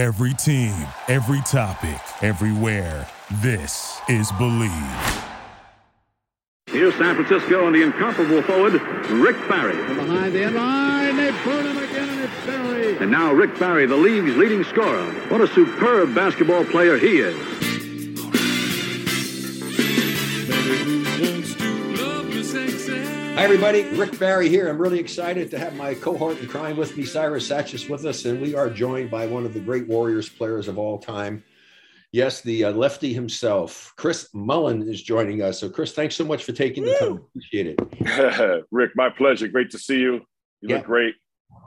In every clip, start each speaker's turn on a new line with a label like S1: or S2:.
S1: Every team, every topic, everywhere. This is Bleav.
S2: Here's San Francisco and the incomparable forward, Rick Barry.
S3: From Behind the end line, they burn him again, and it's Barry.
S2: And now Rick Barry, the league's leading scorer. What a superb basketball player he is.
S4: Hi, everybody. Rick Barry here. I'm really excited to have my cohort in crime with me, Cyrus Satchis, with us, and we are joined by one of the great Warriors players of all time. Yes, the uh, lefty himself, Chris Mullin, is joining us. So, Chris, thanks so much for taking the time. Appreciate it.
S5: Rick, my pleasure. Great to see you. You
S4: Yeah.
S5: look great.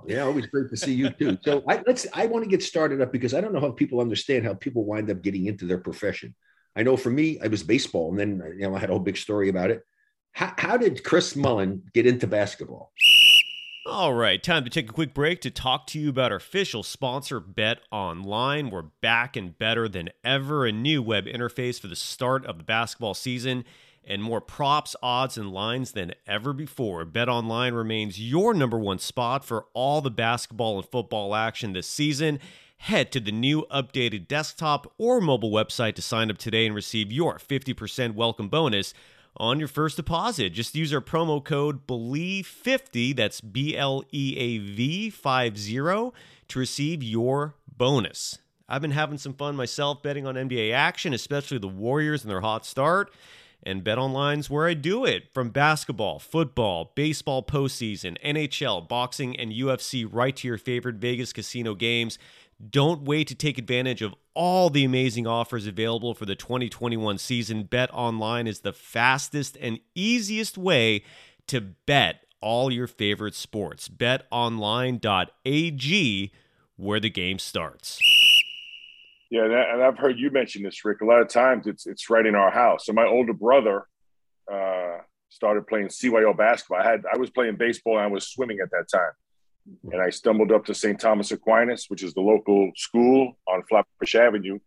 S4: Yeah, always great to see you too. So, I, let's. I want to get started up because I don't know how people understand how people wind up getting into their profession. I know for me, I was baseball, and then you know I had a whole big story about it. How, how did Chris Mullin get into basketball?
S6: All right, time to take a quick break to talk to you about our official sponsor, Bet Online. We're back and better than ever. A new web interface for the start of the basketball season and more props, odds, and lines than ever before. Bet Online remains your number one spot for all the basketball and football action this season. Head to the new updated desktop or mobile website to sign up today and receive your 50% welcome bonus on your first deposit. Just use our promo code BLEAV50, that's B L E A V 50, to receive your bonus. I've been having some fun myself betting on NBA action, especially the Warriors and their hot start. And Bet Online's where I do it from basketball, football, baseball postseason, NHL, boxing, and UFC right to your favorite Vegas casino games. Don't wait to take advantage of all the amazing offers available for the 2021 season. Bet online is the fastest and easiest way to bet all your favorite sports. BetOnline.ag, where the game starts.
S5: Yeah, and, I've heard you mention this, Rick. A lot of times it's it's right in our house. So my older brother uh, started playing CYO basketball. I had I was playing baseball and I was swimming at that time, and I stumbled up to St. Thomas Aquinas, which is the local school on Flatbush Avenue.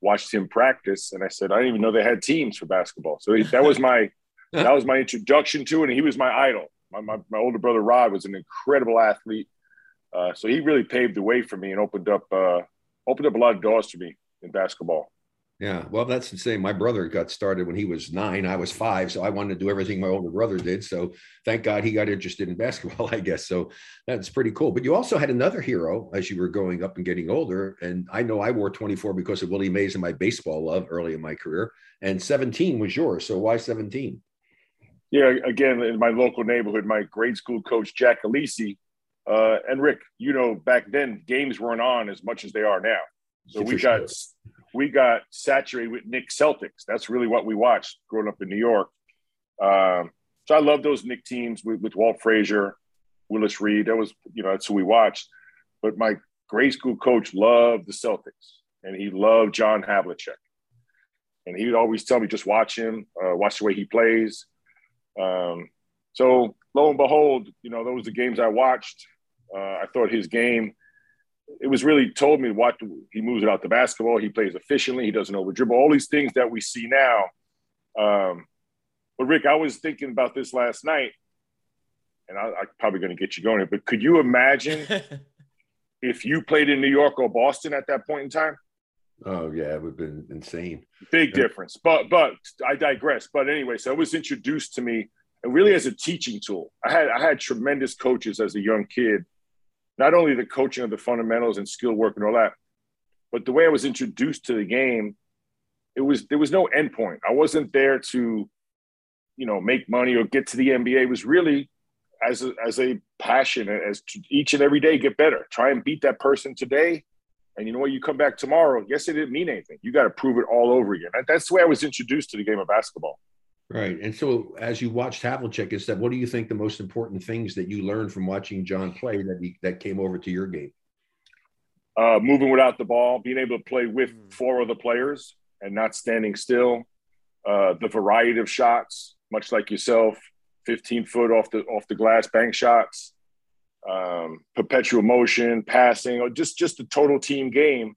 S5: Watched him practice, and I said, I didn't even know they had teams for basketball. So that was my that was my introduction to it, and he was my idol. My, my, my older brother Rod was an incredible athlete, uh, so he really paved the way for me and opened up uh, opened up a lot of doors to me in basketball.
S4: Yeah, well, that's the same. My brother got started when he was nine. I was five, so I wanted to do everything my older brother did. So thank God he got interested in basketball, I guess. So that's pretty cool. But you also had another hero as you were going up and getting older. And I know I wore 24 because of Willie Mays and my baseball love early in my career. And 17 was yours. So why 17?
S5: Yeah, again, in my local neighborhood, my grade school coach Jack Alisi uh, and Rick. You know, back then games weren't on as much as they are now. So we got. We got saturated with Knick Celtics. That's really what we watched growing up in New York. Um, so I love those Knick teams with, with Walt Frazier, Willis Reed. That was you know that's who we watched. But my grade school coach loved the Celtics, and he loved John Havlicek. And he would always tell me, just watch him, uh, watch the way he plays. Um, so lo and behold, you know, those are the games I watched. Uh, I thought his game, it was really told me what he moves it out the basketball. He plays efficiently. He doesn't over dribble. All these things that we see now. Um, but Rick, I was thinking about this last night, and I, I'm probably going to get you going. But could you imagine if you played in New York or Boston at that point in time?
S4: Oh, yeah, it would have been insane.
S5: Big difference. But but I digress. But anyway, so it was introduced to me and really as a teaching tool. I had I had tremendous coaches as a young kid. Not only the coaching of the fundamentals and skill work and all that, but the way I was introduced to the game, it was there was no endpoint. I wasn't there to, you know, make money or get to the NBA. It was really as a, as a passion, as each and every day get better. Try and beat that person today, and you know what? You come back tomorrow. Yes, it didn't mean anything. You got to prove it all over again. That's the way I was introduced to the game of basketball.
S4: Right. And so as you watched Havlicek and said, what do you think the most important things that you learned from watching John play that he, that came over to your game?
S5: uh, moving without the ball, being able to play with four other players and not standing still. Uh, the variety of shots, much like yourself, 15 foot off the off the glass bank shots, um, perpetual motion, passing, or just just the total team game.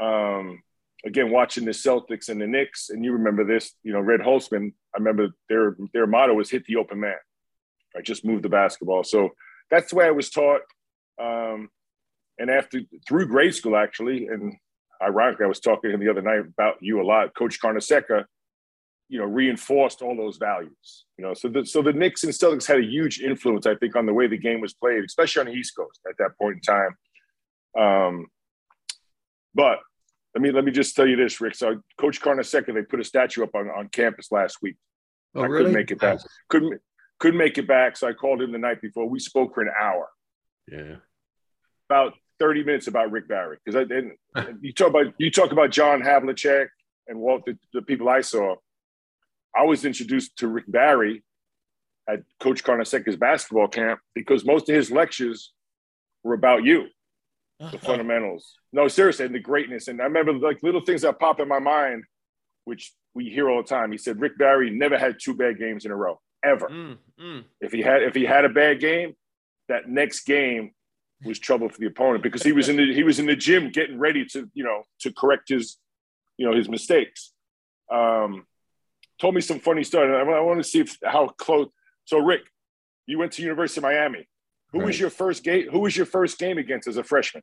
S5: Um, again, watching the Celtics and the Knicks, and you remember this, you know, Red Holzman. I remember their their motto was "Hit the open man." I just move the basketball. So that's the way I was taught. Um, and after through grade school actually, and ironically, I was talking to him the other night about you a lot. Coach Carnesecca, you know, reinforced all those values. You know, so the so the Knicks and Celtics had a huge influence, I think, on the way the game was played, especially on the East Coast at that point in time. Um, but let me let me just tell you this, Rick. So Coach Carnesecca, they put a statue up on, on campus last week.
S4: Oh,
S5: I
S4: really?
S5: couldn't make it back. Couldn't couldn't make it back. So I called him the night before. We spoke for an hour,
S4: Yeah.
S5: about 30 minutes about Rick Barry. Because I didn't you talk about you talk about John Havlicek and Walt, the, the people I saw. I was introduced to Rick Barry at Coach Carnesecca's basketball camp because most of his lectures were about you the fundamentals. No, seriously, and the greatness. And I remember like little things that pop in my mind, which we hear all the time. He said Rick Barry never had two bad games in a row ever.
S6: Mm, mm.
S5: If he had if he had a bad game, that next game was trouble for the opponent because he was in the he was in the gym getting ready to you know to correct his you know his mistakes. Um, told me some funny story. and I, I want to see if, how close. So Rick, you went to University of Miami. Who was your first game? Who was your first game against as a freshman?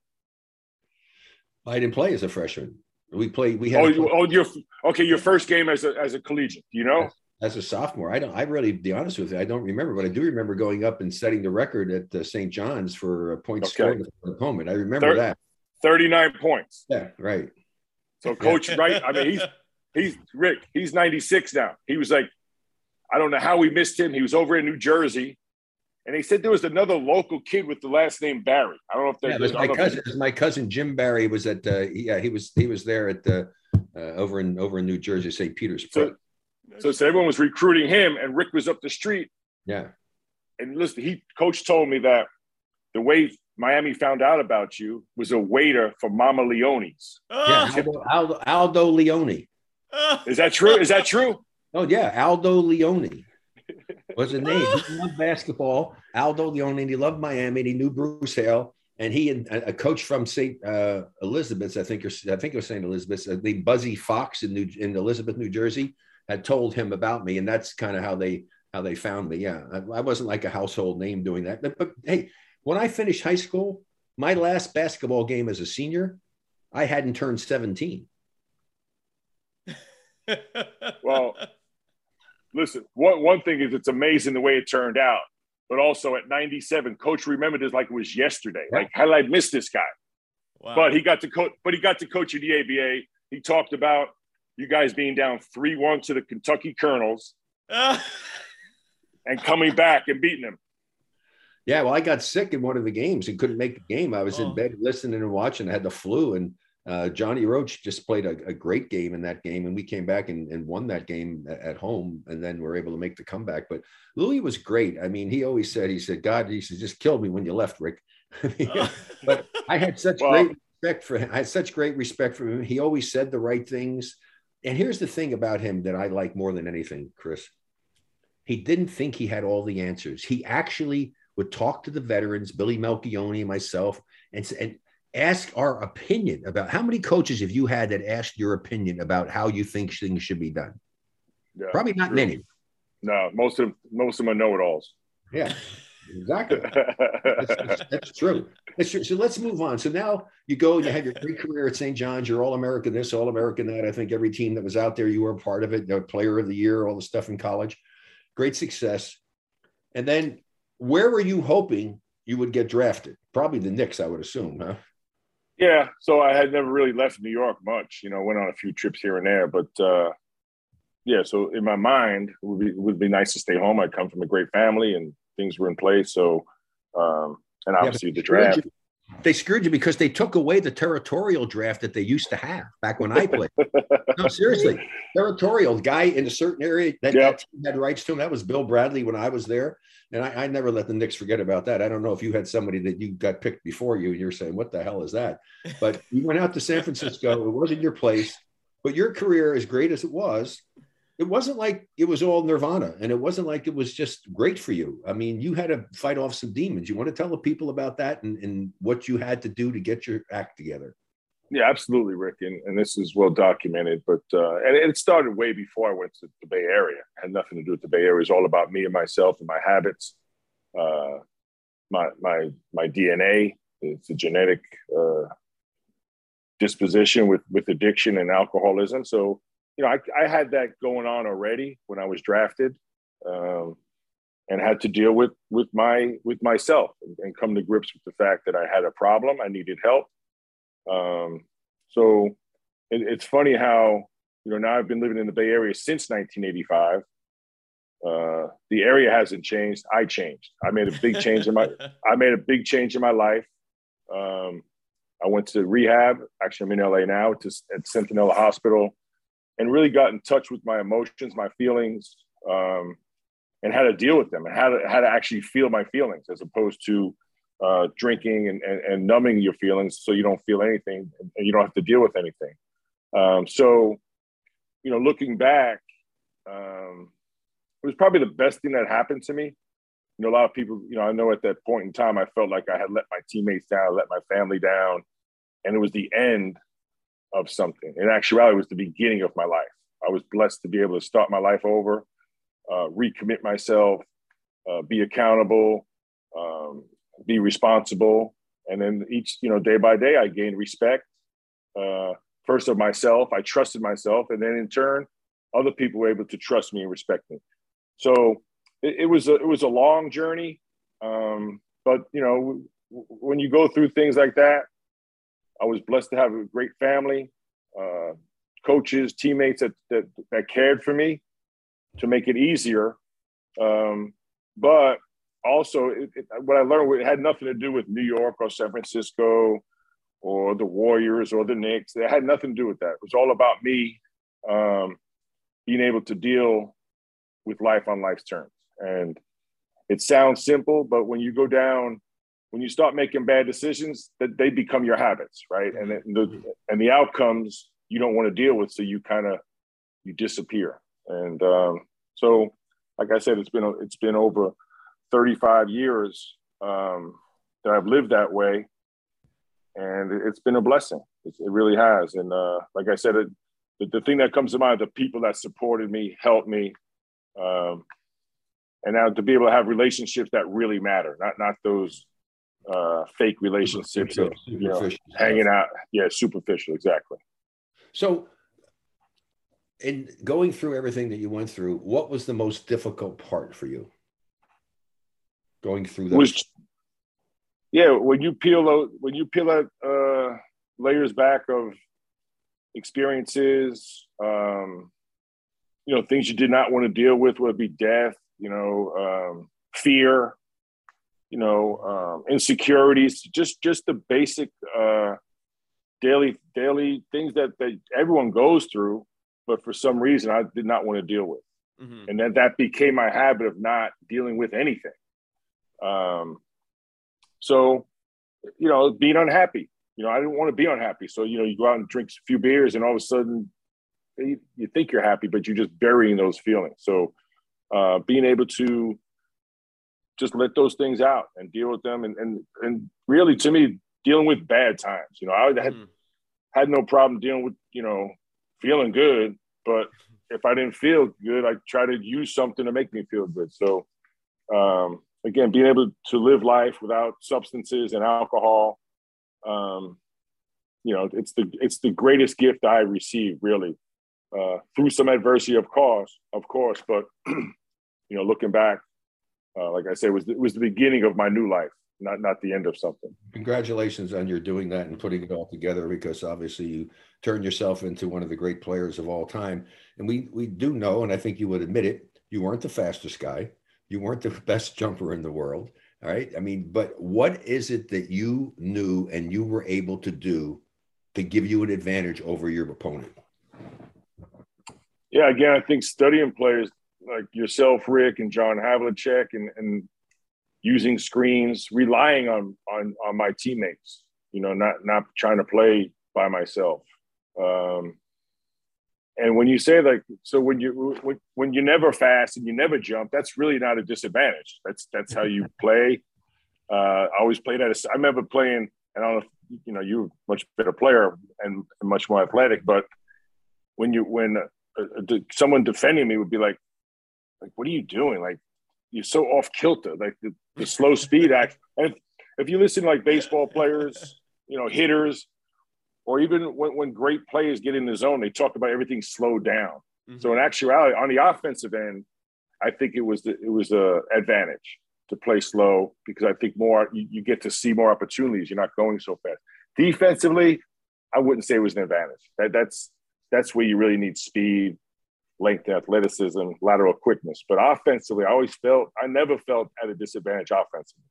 S4: I didn't play as a freshman. We played. We had
S5: Oh, you, oh, your okay, your first game as a as a collegiate. You know,
S4: as a sophomore. I don't. I really, to be honest with you, I don't remember, but I do remember going up and setting the record at uh, St. John's for a point
S5: Okay.
S4: scored for the opponent. I remember
S5: Third-
S4: that.
S5: thirty nine points.
S4: Yeah, right.
S5: So coach, right? I mean, he's he's Rick. He's ninety six now. He was like, I don't know how we missed him. He was over in New Jersey, and they said there was another local kid with the last name Barry. I don't know if
S4: Yeah, was
S5: I
S4: my
S5: don't know if-
S4: cousin. was my cousin Jim Barry was at. Uh, yeah, he was. He was there at the uh, over in over in New Jersey, St. Peter's.
S5: So, so, so everyone was recruiting him, and Rick was up the street.
S4: yeah,
S5: And listen, he coach told me that the way Miami found out about you was a waiter for Mama Leone's.
S4: yeah.
S6: Ah,
S4: Aldo, Aldo, Aldo Leone.
S5: Is that true? Is that true?
S4: Oh yeah, Aldo Leone was the name. He loved basketball. Aldo Leone. and He loved Miami. and He knew Bruce Hale, and he and a a coach from St. Uh, Elizabeth's, I think, I think it was St. Elizabeth's, uh, named Buzzy Fox in New in Elizabeth, New Jersey, had told him about me, and that's kind of how they how they found me. Yeah, I, I wasn't like a household name doing that, but, but hey, when I finished high school, my last basketball game as a senior, I hadn't turned seventeen.
S5: Well, listen, one, one thing is it's amazing the way it turned out. But also at 97, coach remembered it like it was yesterday. Like, how did I miss this guy?
S6: Wow.
S5: But he got to coach, but he got to coach in the ABA. He talked about you guys being down 3-1 to the Kentucky Colonels and coming back and beating them.
S4: Yeah, well, I got sick in one of the games and couldn't make the game. I was
S6: Oh.
S4: in bed listening and watching. I had the flu, and uh, Johnny Roche just played a, a great game in that game, and we came back and, and won that game at home, and then were able to make the comeback. But Louis was great. I mean, he always said, he said, God, he said, just killed me when you left, Rick. but I had such
S5: Well-
S4: great respect for him. I had such great respect for him. He always said the right things. And here's the thing about him that I like more than anything, Chris. He didn't think he had all the answers. He actually would talk to the veterans, Billy Melchionni, myself, and, and ask our opinion about how many coaches have you had that asked your opinion about how you think things should be done?
S5: Yeah,
S4: Probably not
S5: true.
S4: many.
S5: No, most of most of them are know-it-alls.
S4: Yeah, exactly. That's, that's- that's true. That's true. So let's move on. So now you go, and you have your great career at St. John's. You're All American this, All American that. I think every team that was out there, you were a part of it. The Player of the Year, all the stuff in college. Great success. And then where were you hoping you would get drafted? Probably the Knicks, I would assume, huh?
S5: Yeah, so I had never really left New York much. You know, went on a few trips here and there, but uh, yeah. So in my mind, it would be it would be nice to stay home. I come from a great family, and things were in place. So, um, and
S4: Yeah,
S5: obviously the draft.
S4: you- They screwed you because they took away the territorial draft that they used to have back when I played. no, seriously, territorial guy in a certain area that,
S5: Yeah.
S4: that team had rights to him. That was Bill Bradley when I was there, and I, I never let the Knicks forget about that. I don't know if you had somebody that you got picked before you, and you're saying, "What the hell is that?" But you went out to San Francisco. It wasn't your place, but your career, as great as it was, it wasn't like it was all nirvana, and it wasn't like it was just great for you. I mean, you had to fight off some demons. You want to tell the people about that and, and what you had to do to get your act together.
S5: Yeah, absolutely, Rick, and, and this is well documented. But uh, and it started way before I went to the Bay Area. It had nothing to do with the Bay Area. It was all about me and myself and my habits, uh, my my my DNA, it's a genetic uh, disposition with with addiction and alcoholism. So you know, I, I had that going on already when I was drafted, um, and had to deal with with my with myself and, and, come to grips with the fact that I had a problem. I needed help. Um, so it, it's funny how you know now I've been living in the Bay Area since 1985. Uh, the area hasn't changed. I changed. I made a big change in my. I made a big change in my life. Um, I went to rehab. Actually, I'm in LA now to, at Centinela Hospital, and really got in touch with my emotions, my feelings, um, and how to deal with them, and how to how to actually feel my feelings, as opposed to uh, drinking and, and, and, numbing your feelings so you don't feel anything and you don't have to deal with anything. Um, so, you know, looking back, um, it was probably the best thing that happened to me. You know, a lot of people, you know, I know at that point in time, I felt like I had let my teammates down, let my family down, and it was the end of something. In actuality, it was the beginning of my life. I was blessed to be able to start my life over, uh, recommit myself, uh, be accountable, um, be responsible, and then each, you know, day by day, I gained respect. Uh, first of myself, I trusted myself, and then in turn, other people were able to trust me and respect me. So it, it was a, it was a long journey, um, but you know when you go through things like that, I was blessed to have a great family, uh, coaches, teammates that, that, that cared for me to make it easier. Um, but also, it, it, what I learned it had nothing to do with New York or San Francisco or the Warriors or the Knicks. It had nothing to do with that. It was all about me um, being able to deal with life on life's terms. And it sounds simple, but when you go down, when you start making bad decisions, that they become your habits, right? And the and the outcomes you don't want to deal with, so you kind of you disappear. And um, so, like I said, it's been it's been over 35 years um, that I've lived that way, and it's been a blessing. It, it really has. And uh, like I said, it, the, the thing that comes to mind, the people that supported me, helped me, um, and now to be able to have relationships that really matter, not not those uh, fake relationships of you know, hanging out. Yeah, superficial, exactly.
S4: So, in going through everything that you went through, what was the most difficult part for you? Going through that. Was,
S5: yeah, when you peel out when you peel out uh, layers back of experiences, um, you know, things you did not want to deal with, whether it be death, you know, um, fear, you know, um, insecurities, just just the basic uh, daily daily things that that everyone goes through, but for some reason I did not want to deal with, mm-hmm. and then that became my habit of not dealing with anything. Um, so, you know, being unhappy. You know, I didn't want to be unhappy. So, you know, you go out and drink a few beers, and all of a sudden, you, you think you're happy, but you're just burying those feelings. So, uh, being able to just let those things out and deal with them, and and and really, to me, dealing with bad times. You know, I had mm. had no problem dealing with you know feeling good, but if I didn't feel good, I try to use something to make me feel good. So, um, again, being able to live life without substances and alcohol, um, you know, it's the it's the greatest gift I received, really, uh, through some adversity, of course, of course. But you know, looking back, uh, like I said, it was it was the beginning of my new life, not not the end of something.
S4: Congratulations on your doing that and putting it all together, because obviously you turned yourself into one of the great players of all time. And we we do know, and I think you would admit it, you weren't the fastest guy, you weren't the best jumper in the world. All right. I mean, but what is it that you knew and you were able to do to give you an advantage over your opponent?
S5: Yeah, again, I think studying players like yourself, Rick, and John Havlicek, and, and using screens, relying on on on my teammates. You know, not not trying to play by myself. Um, and when you say like, so when you when, when you never fast and you never jump, that's really not a disadvantage. That's that's how you play. Uh, I always played at a. I remember playing, and I don't know, if, you know, you're a much better player and, and much more athletic, but when you when uh, uh someone defending me would be like, like, what are you doing? Like, you're so off kilter. Like the, the slow speed act, and if you listen to like baseball players, you know, hitters, or even when, when great players get in the zone, they talk about everything slowed down. Mm-hmm. So in actuality, on the offensive end, I think it was the, it was a advantage to play slow because I think more you, you, get to see more opportunities. You're not going so fast. Defensively, I wouldn't say it was an advantage. That that's that's where you really need speed, length, athleticism, lateral quickness. But offensively, I always felt I never felt at a disadvantage offensively.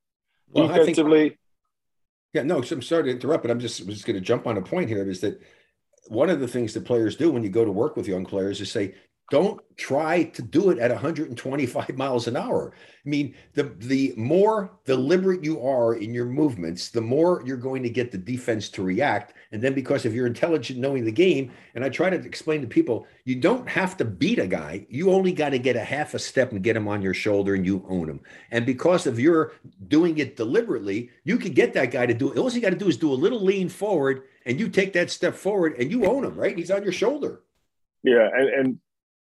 S5: Well, Defensively, think,
S4: yeah, no, I'm sorry to interrupt, but I'm just just going to jump on a point here. Is that one of the things that players do when you go to work with young players is say, don't try to do it at 125 miles an hour. I mean, the the more deliberate you are in your movements, the more you're going to get the defense to react. And then because of your intelligent knowing the game, and I try to explain to people, you don't have to beat a guy. You only got to get a half a step and get him on your shoulder and you own him. And because of your doing it deliberately, you can get that guy to do it. All you got to do is do a little lean forward and you take that step forward and you own him, right? He's on your shoulder.
S5: Yeah, and, and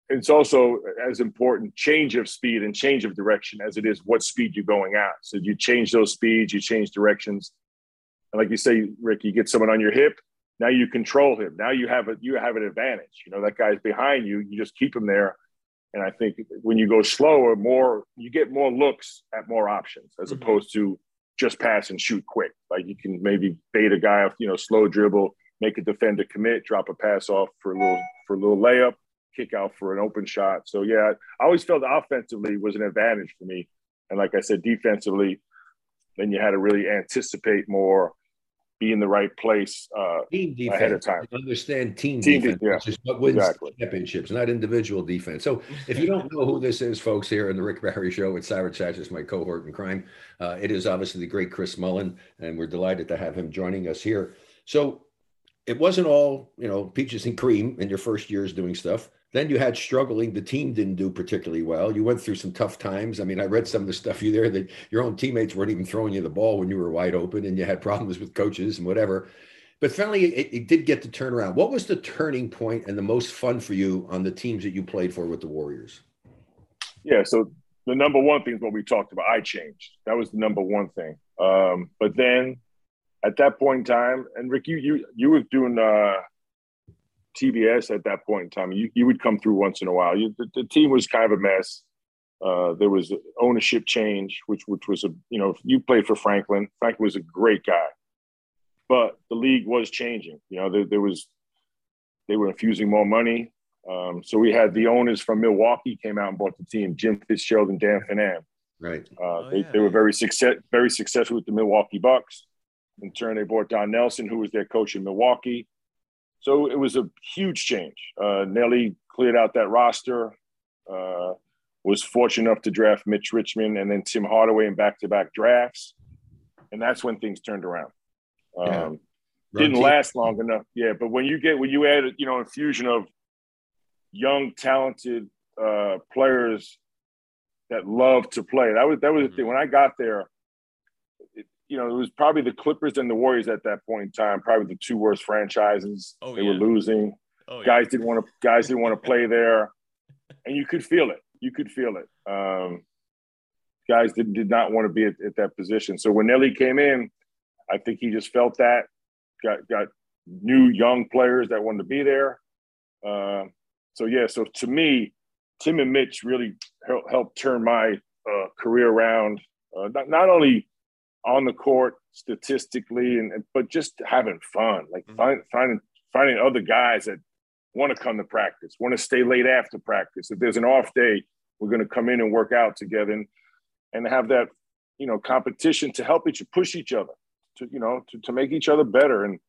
S5: it's also as important change of speed and change of direction as it is what speed you're going at. So you change those speeds, you change directions. And like you say, Rick, you get someone on your hip, now you control him. Now you have a you have an advantage. You know, that guy's behind you, you just keep him there. And I think when you go slower, more you get more looks at more options as mm-hmm. opposed to just pass and shoot quick. Like you can maybe bait a guy off, you know, slow dribble, make a defender commit, drop a pass off for a little for a little layup kick out for an open shot. So yeah, I always felt offensively was an advantage for me. And like I said, defensively, then you had to really anticipate more, be in the right place uh, team defense, ahead of time.
S4: Understand team, team defense, de- yeah, which is what wins exactly. championships, not individual defense. So if you don't know who this is, folks, here in the Rick Barry Show with Cyrus Chachis, my cohort in crime, uh, it is obviously the great Chris Mullin, and we're delighted to have him joining us here. So it wasn't all you know peaches and cream in your first years doing stuff. Then you had struggling. The team didn't do particularly well. You went through some tough times. I mean, I read some of the stuff you there that your own teammates weren't even throwing you the ball when you were wide open, and you had problems with coaches and whatever. But finally, it, it did get to turn around. What was the turning point and the most fun for you on the teams that you played for with the Warriors?
S5: Yeah, so the number one thing is what we talked about. I changed. That was the number one thing. Um, but then at that point in time, and Rick, you you you were doing uh, TBS at that point in time. You, you would come through once in a while. You, the, the, team was kind of a mess. Uh, there was ownership change, which which was a you know you played for Franklin. Franklin was a great guy, but the league was changing. You know there, there was they were infusing more money. Um, so we had the owners from Milwaukee came out and bought the team, Jim Fitzgerald and Dan Finnane.
S4: Right.
S5: Uh, oh, they, yeah. they were very success very successful with the Milwaukee Bucks. In turn, they brought Don Nelson, who was their coach in Milwaukee. So it was a huge change. Uh, Nelly cleared out that roster. Uh, was fortunate enough to draft Mitch Richmond and then Tim Hardaway in back-to-back drafts, and that's when things turned around. Um, yeah. Didn't last long enough, yeah. But when you get when you add you know infusion of young, talented uh, players that love to play, that was that was the thing. When I got there, you know, it was probably the Clippers and the Warriors at that point in time, probably the two worst franchises. Oh, they yeah. were losing. Oh, yeah. Guys didn't want to guys didn't want to play there. And you could feel it. You could feel it. Um, guys did, did not want to be at, at, that position. So when Nelly came in, I think he just felt that, got got new young players that wanted to be there. Uh, so yeah, so to me, Tim and Mitch really helped, helped turn my uh, career around. Uh, not, not only on the court statistically and, but just having fun like mm-hmm. find, finding finding other guys that want to come to practice want to stay late after practice. If there's an off day we're going to come in and work out together and, and have that you know competition to help each push each other to you know to, to make each other better. And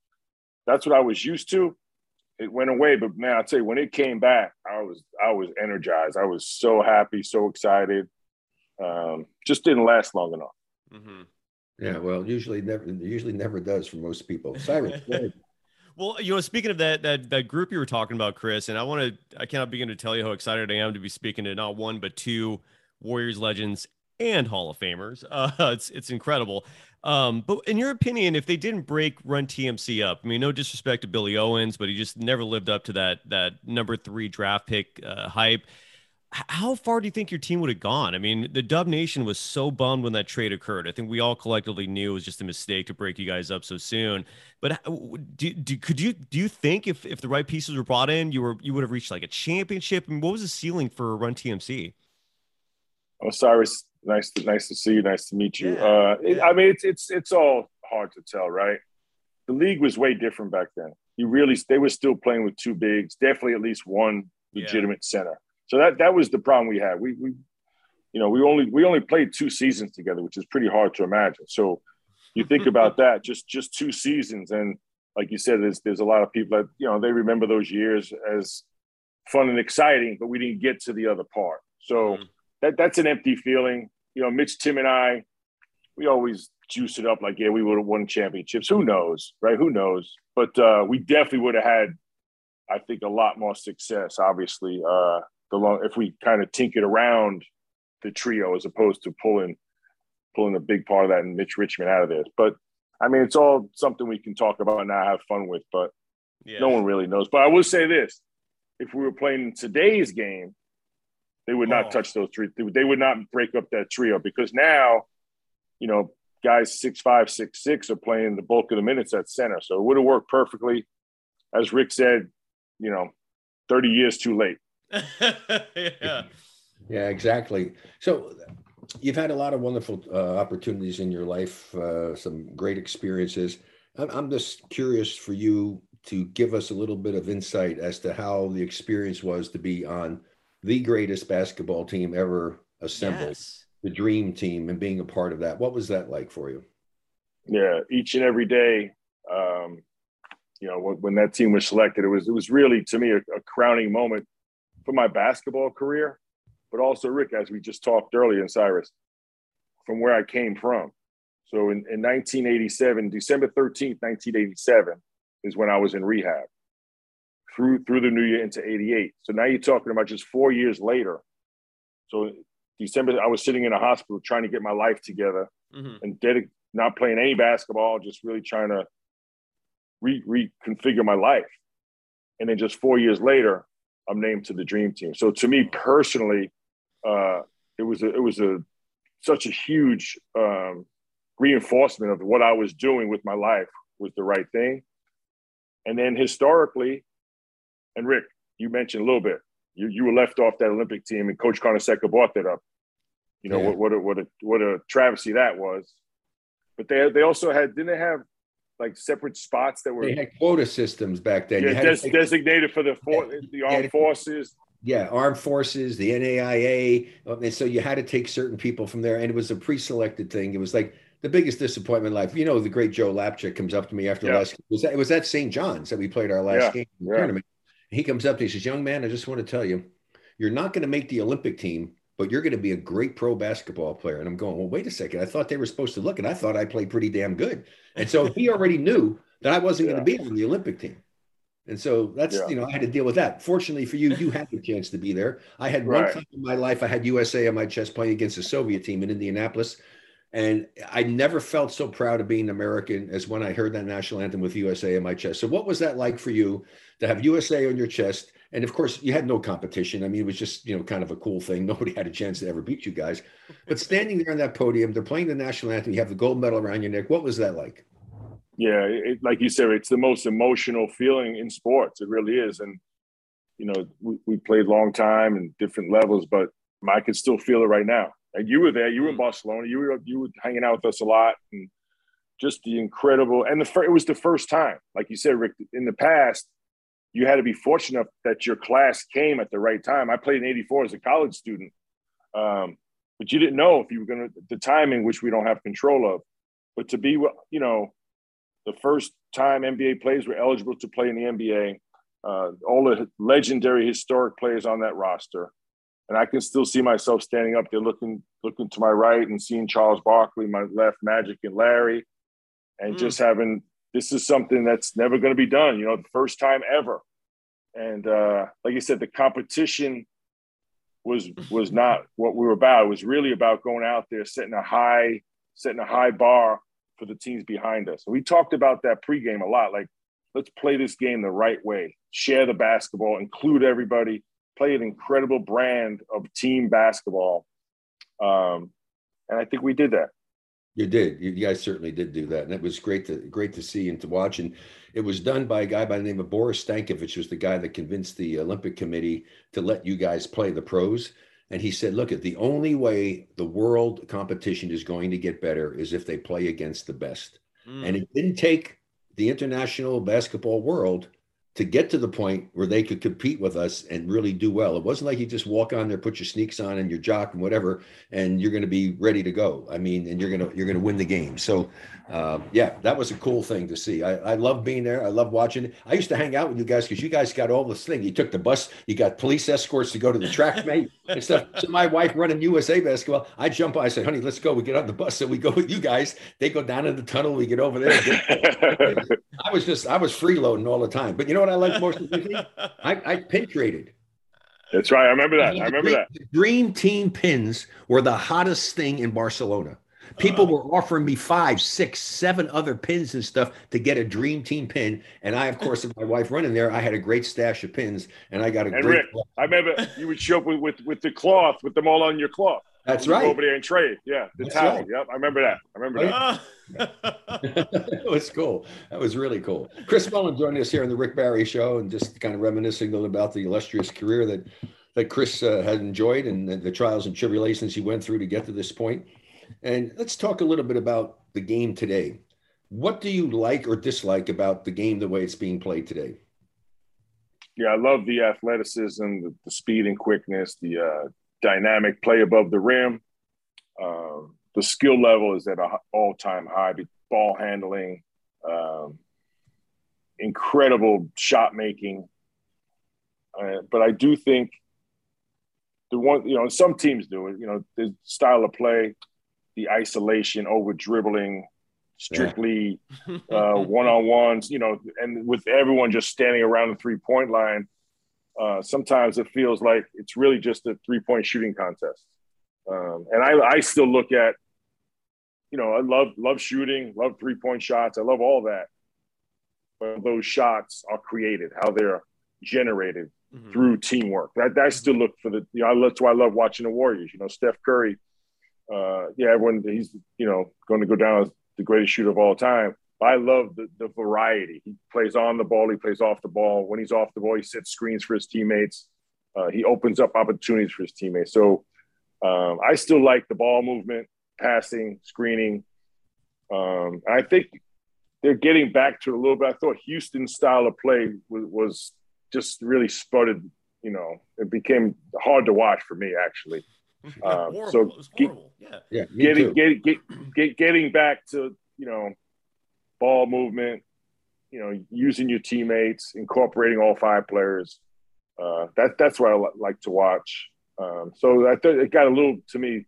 S5: that's what i was used to. It went away but man i tell you when it came back i was i was energized. I was so happy so excited. Um, just didn't last long enough.
S4: Mm-hmm. Yeah, well, usually never usually never does for most people. Cyrus.
S6: well, you know, speaking of that that that group you were talking about, Chris, and I want to I cannot begin to tell you how excited I am to be speaking to not one but two Warriors legends and Hall of Famers. Uh, it's it's incredible. Um, but in your opinion, if they didn't break Run TMC up, I mean, no disrespect to Billy Owens, but he just never lived up to that that number three draft pick uh, hype. How far do you think your team would have gone? I mean, the Dub Nation was so bummed when that trade occurred. I think we all collectively knew it was just a mistake to break you guys up so soon. But do, do, could you do you think if if the right pieces were brought in, you were you would have reached like a championship? I mean, what was the ceiling for Run TMC?
S5: Osiris, nice to nice to see you. Nice to meet you.
S6: Yeah,
S5: uh,
S6: yeah.
S5: It, I mean, it's it's it's all hard to tell, right? The league was way different back then. You really they were still playing with two bigs, definitely at least one legitimate center. So that that was the problem we had. We we you know we only we only played two seasons together, which is pretty hard to imagine. So you think about that, just just two seasons, and like you said, there's there's a lot of people that you know they remember those years as fun and exciting, but we didn't get to the other part. So that that's an empty feeling. You know, Mitch, Tim, and I, we always juice it up like, yeah, we would have won championships. Who knows, right? Who knows? But uh, we definitely would have had, I think, a lot more success. Obviously, uh, the long if we kind of tinkered around the trio as opposed to pulling pulling a big part of that and Mitch Richmond out of this. But I mean, it's all something we can talk about and now, have fun with. But
S6: Yeah.
S5: no one really knows. But I will say this: if we were playing today's game, they would not
S6: Oh.
S5: touch those three. They would not break up that trio because now, you know, guys six five, six six are playing the bulk of the minutes at center. So it would have worked perfectly. As Rick said, you know, thirty years too late.
S6: yeah.
S4: Yeah, exactly. So you've had a lot of wonderful uh, opportunities in your life, uh, some great experiences. I'm, I'm just curious for you to give us a little bit of insight as to how the experience was to be on the greatest basketball team ever assembled,
S6: Yes.
S4: the dream team, and being a part of that. What was that like for you?
S5: Yeah, each and every day. Um, you know, when, when that team was selected, it was it was really to me a, a crowning moment for my basketball career, but also Rick, as we just talked earlier, in Cyrus, from where I came from. So in, in 1987, December 13th, 1987, is when I was in rehab through through the new year into 88. So now you're talking about just four years later. So December, I was sitting in a hospital trying to get my life together
S6: Mhm.
S5: and dedic- not playing any basketball, just really trying to re- reconfigure my life. And then just four years later, I'm named to the dream team. So to me personally, uh, it was a, it was a such a huge um, reinforcement of what I was doing with my life was the right thing. And then historically, and Rick, you mentioned a little bit, you you were left off that Olympic team, and Coach Carnesecca brought that up. You know
S4: Yeah.
S5: what what a, what a what a travesty that was. But they they also had didn't they have like separate spots that were
S4: They had quota systems back then.
S5: Yeah, des- designated for the for,
S4: Yeah.
S5: the armed forces.
S4: yeah, armed forces, the NAIA, uh, and so you had to take certain people from there, and it was a pre-selected thing. It was like the biggest disappointment in life. You know, the great Joe Lapchick comes up to me after
S5: Yeah.
S4: the last. It was that it was at St. John's that we played our last
S5: Yeah,
S4: game in the tournament. He comes up to me, he says, "Young man, I just want to tell you, you're not going to make the Olympic team, but you're going to be a great pro basketball player." And I'm going, "Well, wait a second. I thought they were supposed to look, and I thought I played pretty damn good." And so he already knew that I wasn't going to be on the Olympic team. And so that's
S5: Yeah.
S4: you know I had to deal with that. Fortunately for you, you had the chance to be there. I had one time in my life I had USA on my chest playing against the Soviet team in Indianapolis, and I never felt so proud of being American as when I heard that national anthem with USA on my chest. So what was that like for you to have USA on your chest? And of course, you had no competition. I mean, it was just you know kind of a cool thing. Nobody had a chance to ever beat you guys. But standing there on that podium, they're playing the national anthem. You have the gold medal around your neck. What was that like?
S5: Yeah, it, like you said, it's the most emotional feeling in sports. It really is. And you know, we, we played long time and different levels, but I can still feel it right now. And you were there. You were in mm. Barcelona. You were you were hanging out with us a lot, and just the incredible. And the fir- it was the first time, like you said, Rick. In the past, you had to be fortunate enough that your class came at the right time. I played in '84 as a college student, um, but you didn't know if you were going to the timing, which we don't have control of. But to be, you know, the first time NBA players were eligible to play in the NBA, uh, all the legendary historic players on that roster. And I can still see myself standing up there looking looking to my right and seeing Charles Barkley, my left, Magic and Larry, and
S6: Mm.
S5: just having this is something that's never going to be done, you know, the first time ever. And uh, like you said, the competition was was not what we were about. It was really about going out there, setting a high, setting a high bar for the teams behind us. And we talked about that pregame a lot. Like, let's play this game the right way, share the basketball, include everybody, play an incredible brand of team basketball. Um, and I think we did that.
S4: You did. You guys certainly did do that, and it was great to great to see and to watch. And it was done by a guy by the name of Boris Stankovic, was the guy that convinced the Olympic Committee to let you guys play the pros. And he said, "Look, at the only way the world competition is going to get better is if they play against the best." Mm. And it didn't take the international basketball world to get to the point where they could compete with us and really do well. It wasn't like you just walk on there, put your sneaks on and your jock and whatever, and you're going to be ready to go. I mean, and you're going to you're going to win the game. So, uh, yeah, that was a cool thing to see. I, I love being there. I love watching it. I used to hang out with you guys because you guys got all this thing. You took the bus. You got police escorts to go to the track mate stuff. So my wife running USA basketball, I jump on. I said, "Honey, let's go." We get on the bus, so we go with you guys. They go down in the tunnel. We get over there. I was just I was freeloading all the time. But you know what I like most? I, I pin traded.
S5: That's right. I remember that. I remember
S4: dream,
S5: that.
S4: Dream Team pins were the hottest thing in Barcelona. People uh, were offering me five, six, seven other pins and stuff to get a Dream Team pin. And I, of course, with my wife running there, I had a great stash of pins, and I got a
S5: and
S4: great.
S5: Rick, I remember you would show up with, with, with the cloth, with them all on your cloth.
S4: That's right.
S5: Over there and trade. Yeah, the towel. Right. Yep, I remember that. I remember that.
S4: it was cool. That was really cool. Chris Mullin joining us here on the Rick Barry Show, and just kind of reminiscing about the illustrious career that that Chris uh, had enjoyed and the, the trials and tribulations he went through to get to this point. And let's talk a little bit about the game today. What do you like or dislike about the game the way it's being played today?
S5: Yeah, I love the athleticism, the, the speed and quickness, the uh, dynamic play above the rim. Um, the skill level is at an all time high. Ball handling, um, incredible shot making. Uh, but I do think the one, you know, some teams do it. You know, the style of play, the isolation over dribbling, strictly one on ones. You know, and with everyone just standing around the three point line, uh, sometimes it feels like it's really just a three point shooting contest. Um, and I, I still look at, you know, I love love shooting, love three point shots, I love all that. But those shots are created, how they're generated mm-hmm. through teamwork. That I still look for the, you know, that's why I love watching the Warriors. You know, Steph Curry, uh, yeah, everyone he's you know going to go down as the greatest shooter of all time. I love the, the variety. He plays on the ball, he plays off the ball. When he's off the ball, he sets screens for his teammates. Uh, he opens up opportunities for his teammates. So um, I still like the ball movement, passing, screening. Um, I think they're getting back to a little bit. I thought Houston's style of play was, was just really sputtered. You know, it became hard to watch for me actually. Um, so get, yeah, yeah getting, get, get, get, getting back to you know ball movement, you know, using your teammates, incorporating all five players. Uh, that that's what I like to watch. Um, so I thought it got a little to me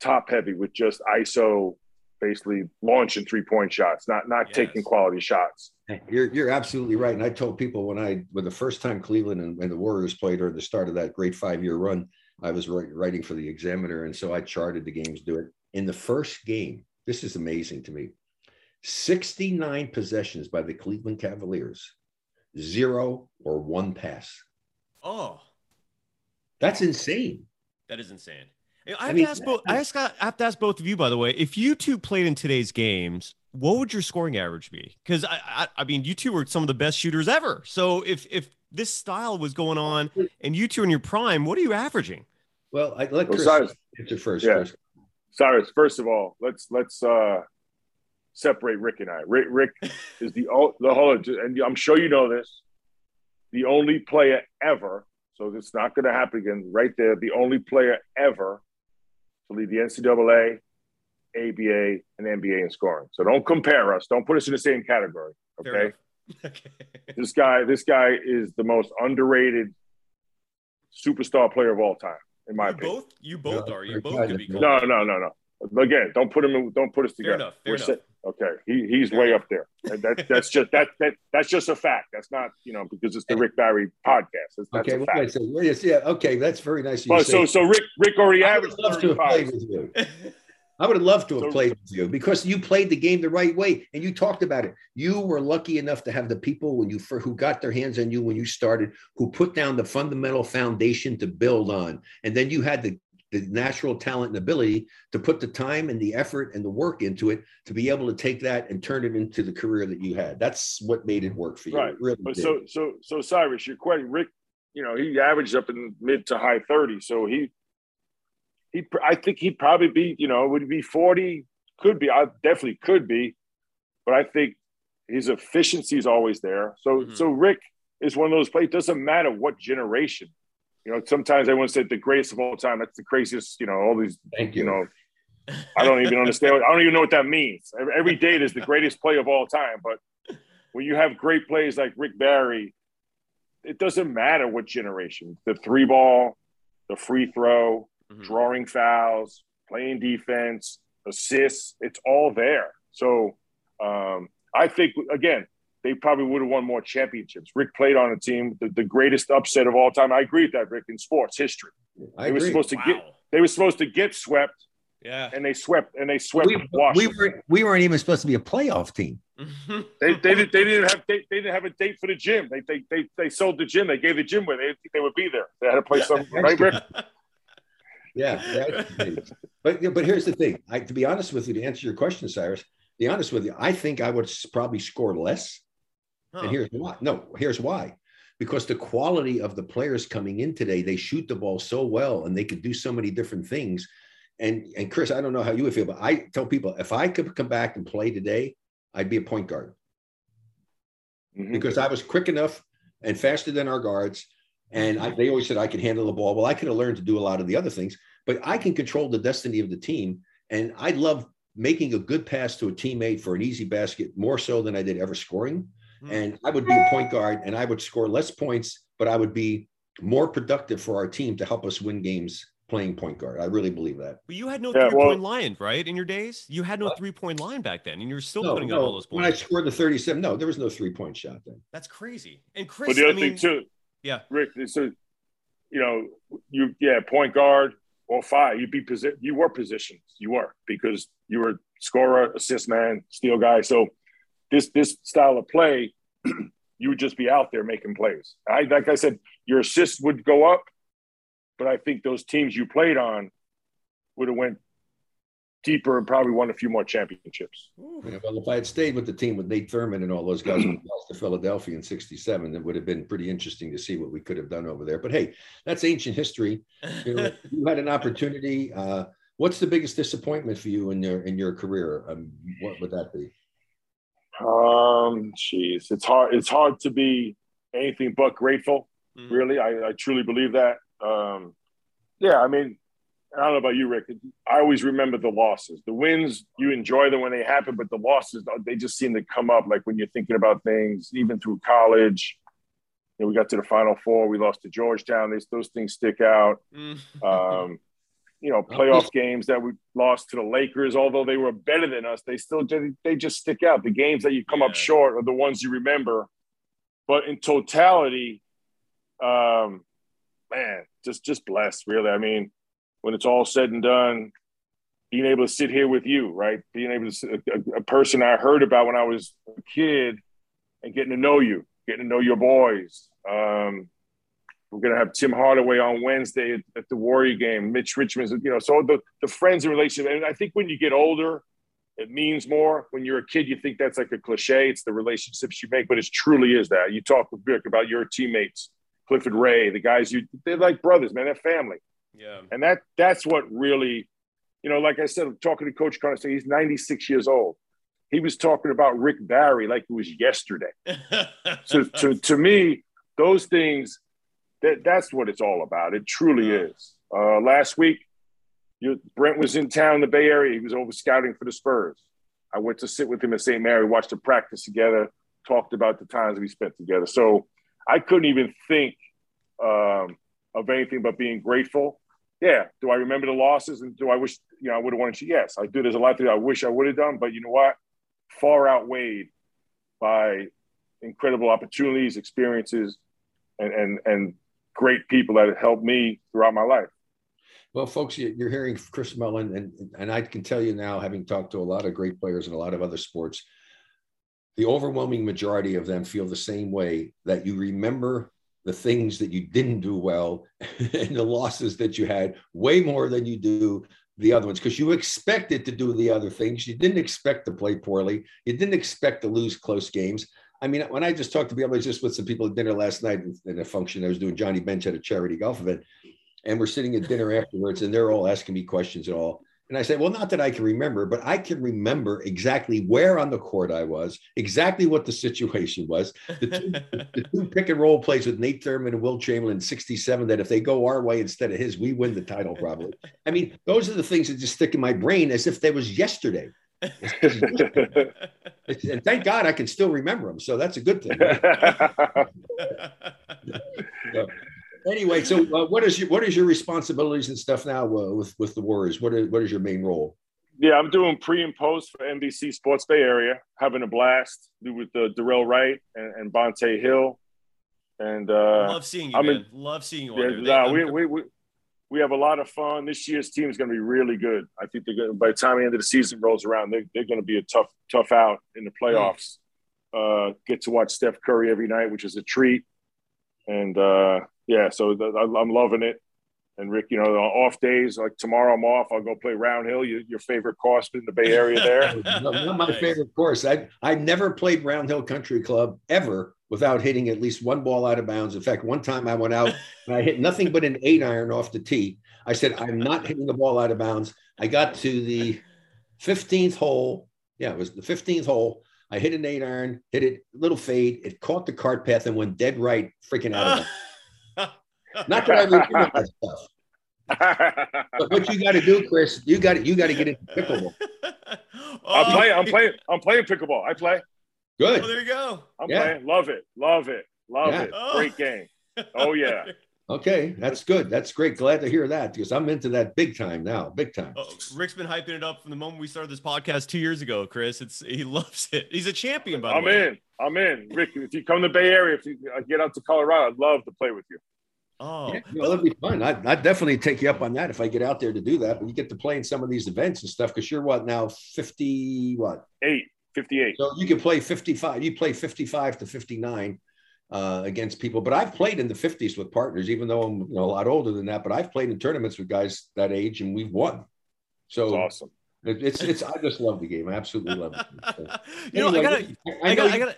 S5: top heavy with just ISO basically launching three point shots, not not yes. taking quality shots.
S4: You're you're absolutely right. And I told people when I when the first time Cleveland and, and the Warriors played or the start of that great five year run, I was writing for the Examiner, and so I charted the games. Do it in the first game. This is amazing to me. 69 possessions by the Cleveland Cavaliers, zero or one pass.
S6: Oh,
S4: that's insane.
S6: That is insane. I have, I mean, to ask both, I, ask, I have to ask both of you, by the way, if you two played in today's games, what would your scoring average be? Because I, I, I mean, you two were some of the best shooters ever. So if if this style was going on and you two in your prime, what are you averaging?
S4: Well, I let Chris well, answer first.
S5: Yeah. Cyrus, first of all, let's let's uh separate Rick and I. Rick, Rick is the the whole, and I'm sure you know this, the only player ever. So it's not going to happen again. Right there, the only player ever to lead the NCAA, ABA, and NBA in scoring. So don't compare us. Don't put us in the same category. Okay. okay. this guy, this guy is the most underrated superstar player of all time, in my
S6: you
S5: opinion.
S6: Both, you both are. You both could be.
S5: No, no, no, no. Again, don't put him. In, don't put us together.
S6: Fair enough. Fair enough.
S5: Okay, he, he's way up there. That, that's just that that that's just a fact. That's not you know because it's the Rick Barry podcast. That's, that's
S4: okay,
S5: a fact.
S4: So, yeah, okay, that's very nice.
S5: Well, so so Rick Rick already averaged
S4: love to play with you. I would have loved to have played with you because you played the game the right way and you talked about it. You were lucky enough to have the people when you who got their hands on you when you started, who put down the fundamental foundation to build on, and then you had the the natural talent and ability to put the time and the effort and the work into it to be able to take that and turn it into the career that you had. That's what made it work for you.
S5: Right.
S4: Really
S5: so so so Cyrus, your question, Rick, you know, he averaged up in mid to high 30s. So he he I think he'd probably be, you know, would he be 40? Could be. I definitely could be. But I think his efficiency is always there. So
S6: Mhm.
S5: so Rick is one of those players. Doesn't matter what generation. You know, sometimes everyone said the greatest of all time. That's the craziest, you know, all these,
S4: Thank
S5: you
S4: you.
S5: know, I don't even understand. I don't even know what that means. Every- Every date is the greatest play of all time. But when you have great plays like Rick Barry, it doesn't matter what generation. The three ball, the free throw,
S6: Mhm.
S5: drawing fouls, playing defense, assists, it's all there. So um, I think, again, they probably would have won more championships. Rick played on a team, the, the greatest upset of all time. I agree with that, Rick, in sports history.
S4: I
S5: They were supposed to get they were supposed to get swept
S6: Yeah.
S5: and they swept and they swept
S4: we, we,
S5: Washington.
S4: were, we weren't even supposed to be a playoff team.
S5: They, they, did, they didn't have they, they didn't have a date for the gym. They, they they they sold the gym. They gave the gym away. They didn't think they would be there. They had to play some right, Rick?
S4: Yeah, that's the thing. but but here's the thing. I, to be honest with you, to answer your question, Cyrus, be honest with you, I think I would probably score less.
S6: Huh.
S4: And here's why. No, here's why. Because the quality of the players coming in today, they shoot the ball so well and they could do so many different things. And and Chris, I don't know how you would feel, but I tell people if I could come back and play today, I'd be a point guard
S5: Mhm.
S4: because I was quick enough and faster than our guards. And I, they always said I could handle the ball. Well, I could have learned to do a lot of the other things, but I can control the destiny of the team. And I love making a good pass to a teammate for an easy basket more so than I did ever scoring.
S6: Hmm.
S4: And I would be a point guard and I would score less points, but I would be more productive for our team to help us win games playing point guard. I really believe that.
S6: But you had no
S5: Yeah,
S6: three
S5: well-
S6: point line, right? In your days, you had no
S4: What?
S6: three point line back then, and you're still
S4: No,
S6: putting up all those points.
S4: when I scored the 37, no, there was no three point shot then.
S6: That's crazy. And Chris,
S5: But the other
S6: I mean,
S5: thing too,
S6: yeah.
S5: Rick, is so you know, you yeah, point guard or five, you'd be posi- you were positions. You were because you were scorer, assist man, steal guy. So this this style of play, you would just be out there making plays. I like I said, your assists would go up, but I think those teams you played on would have went deeper and probably won a few more championships.
S4: Yeah, well, if I had stayed with the team with Nate Thurmond and all those guys when we lost to Philadelphia in '67, it would have been pretty interesting to see what we could have done over there. But hey, that's ancient history. You, know, you had an opportunity. Uh, what's the biggest disappointment for you in your in your career? Um, what would that be?
S5: Um, jeez, it's hard. It's hard to be anything but grateful.
S6: Mhm.
S5: Really, I, I truly believe that. Um, yeah, I mean, I don't know about you, Rick. I always remember the losses. The wins, you enjoy them when they happen, but the losses, they just seem to come up. Like when you're thinking about things, even through college. You know, we got to the Final Four. We lost to Georgetown. These those things stick out.
S6: Mm.
S5: Um, you know, playoff games that we lost to the Lakers, although they were better than us, they still they just stick out. The games that you come
S6: Yeah.
S5: up short are the ones you remember. But in totality, um, man, just just blessed, really. I mean, when it's all said and done, being able to sit here with you, right? Being able to a, a person I heard about when I was a kid, and getting to know you, getting to know your boys. Um, we're gonna have Tim Hardaway on Wednesday at, at the Warrior game. Mitch Richmond's, you know, so the the friends and relationship. And I think when you get older, it means more. When you're a kid, you think that's like a cliche. It's the relationships you make, but it truly is that. You talk with Vic about your teammates, Clifford Ray, the guys you they're like brothers, man. They're family,
S6: Yeah.
S5: and that that's what really, you know, like I said, talking to Coach Carter, he's 96 years old. He was talking about Rick Barry like it was yesterday. So to, to me, those things, that that's what it's all about. It truly
S6: Yeah.
S5: is. Uh, last week, you, Brent was in town in the Bay Area. He was over scouting for the Spurs. I went to sit with him at St. Mary, watched the practice together, talked about the times we spent together. So I couldn't even think um, of anything but being grateful. Yeah. Do I remember the losses and do I wish, you know, I would have wanted to? Yes, I do. There's a lot that I wish I would have done, but you know what? Far outweighed by incredible opportunities, experiences, and and and great people that have helped me throughout my life.
S4: Well, folks, you're hearing Chris Mullin, and, and I can tell you now, having talked to a lot of great players in a lot of other sports, the overwhelming majority of them feel the same way that you remember the things that you didn't do well and the losses that you had way more than you do the other ones because you expected to do the other things. You didn't expect to play poorly. You didn't expect to lose close games. I mean, when I just talked to people, I was just with some people at dinner last night in a function. I was doing Johnny Bench at a charity golf event, and we're sitting at dinner afterwards, and they're all asking me questions and all. And I said, well, not that I can remember, but I can remember exactly where on the court I was, exactly what the situation was. The two, the two pick and roll plays with Nate Thurmond and Wilt Chamberlain 67, that if they go our way instead of his, we win the title probably. I mean, those are the things that just stick in my brain as if they was yesterday. and thank God I can still remember them. So that's a good thing. anyway, so uh, what is your what is your responsibilities and stuff now uh, with with the Warriors? What is what is your main role?
S5: Yeah, I'm doing pre and post for NBC Sports Bay Area, having a blast with uh, Dorell Wright and, and Bonta Hill. And uh,
S6: love seeing you, I'm man. Love seeing you. Yeah,
S5: nah, we, we, we, we have a lot of fun. This year's team is going to be really good. I think they're going. By the time the end of the season rolls around, they're, they're going to be a tough tough out in the playoffs. Uh, get to watch Steph Curry every night, which is a treat. And uh, yeah, so I'm loving it. And Rick, you know, off days like tomorrow I'm off. I'll go play Round Hill, your, your favorite course in the Bay Area there.
S4: not my favorite course. I I never played Round Hill Country Club ever without hitting at least one ball out of bounds. In fact, one time I went out and I hit nothing but an eight iron off the tee. I said, I'm not hitting the ball out of bounds. I got to the 15th hole. Yeah, it was the 15th hole. I hit an eight iron, hit it little fade. It caught the cart path and went dead right, freaking out of it. Not that I remember that stuff. but what you got to do, Chris, you got you got to get into pickleball.
S5: Oh, I'm playing. I'm playing. I'm playing pickleball. I play.
S4: Good.
S6: Oh, there you go.
S5: I'm yeah. playing. Love it. Love it. Love yeah. it. Oh. Great game. Oh yeah.
S4: Okay, that's good. That's great. Glad to hear that because I'm into that big time now. Big time. Oh,
S6: Rick's been hyping it up from the moment we started this podcast two years ago. Chris, it's he loves it. He's a champion. By the
S5: I'm
S6: way,
S5: I'm in. I'm in. Rick, if you come to the Bay Area, if you uh, get out to Colorado, I'd love to play with you.
S6: Oh,
S4: yeah, you know, that'd be fun. I'd, I'd, definitely take you up on that if I get out there to do that. But you get to play in some of these events and stuff because you're what now 50 what
S5: eight 58.
S4: So you can play 55. You play 55 to 59 uh, against people. But I've played in the 50s with partners, even though I'm you know, a lot older than that. But I've played in tournaments with guys that age and we've won. So
S5: That's awesome.
S4: It's it's I just love the game. I absolutely love it.
S6: So, you anyway, know, I gotta I, I gotta, I gotta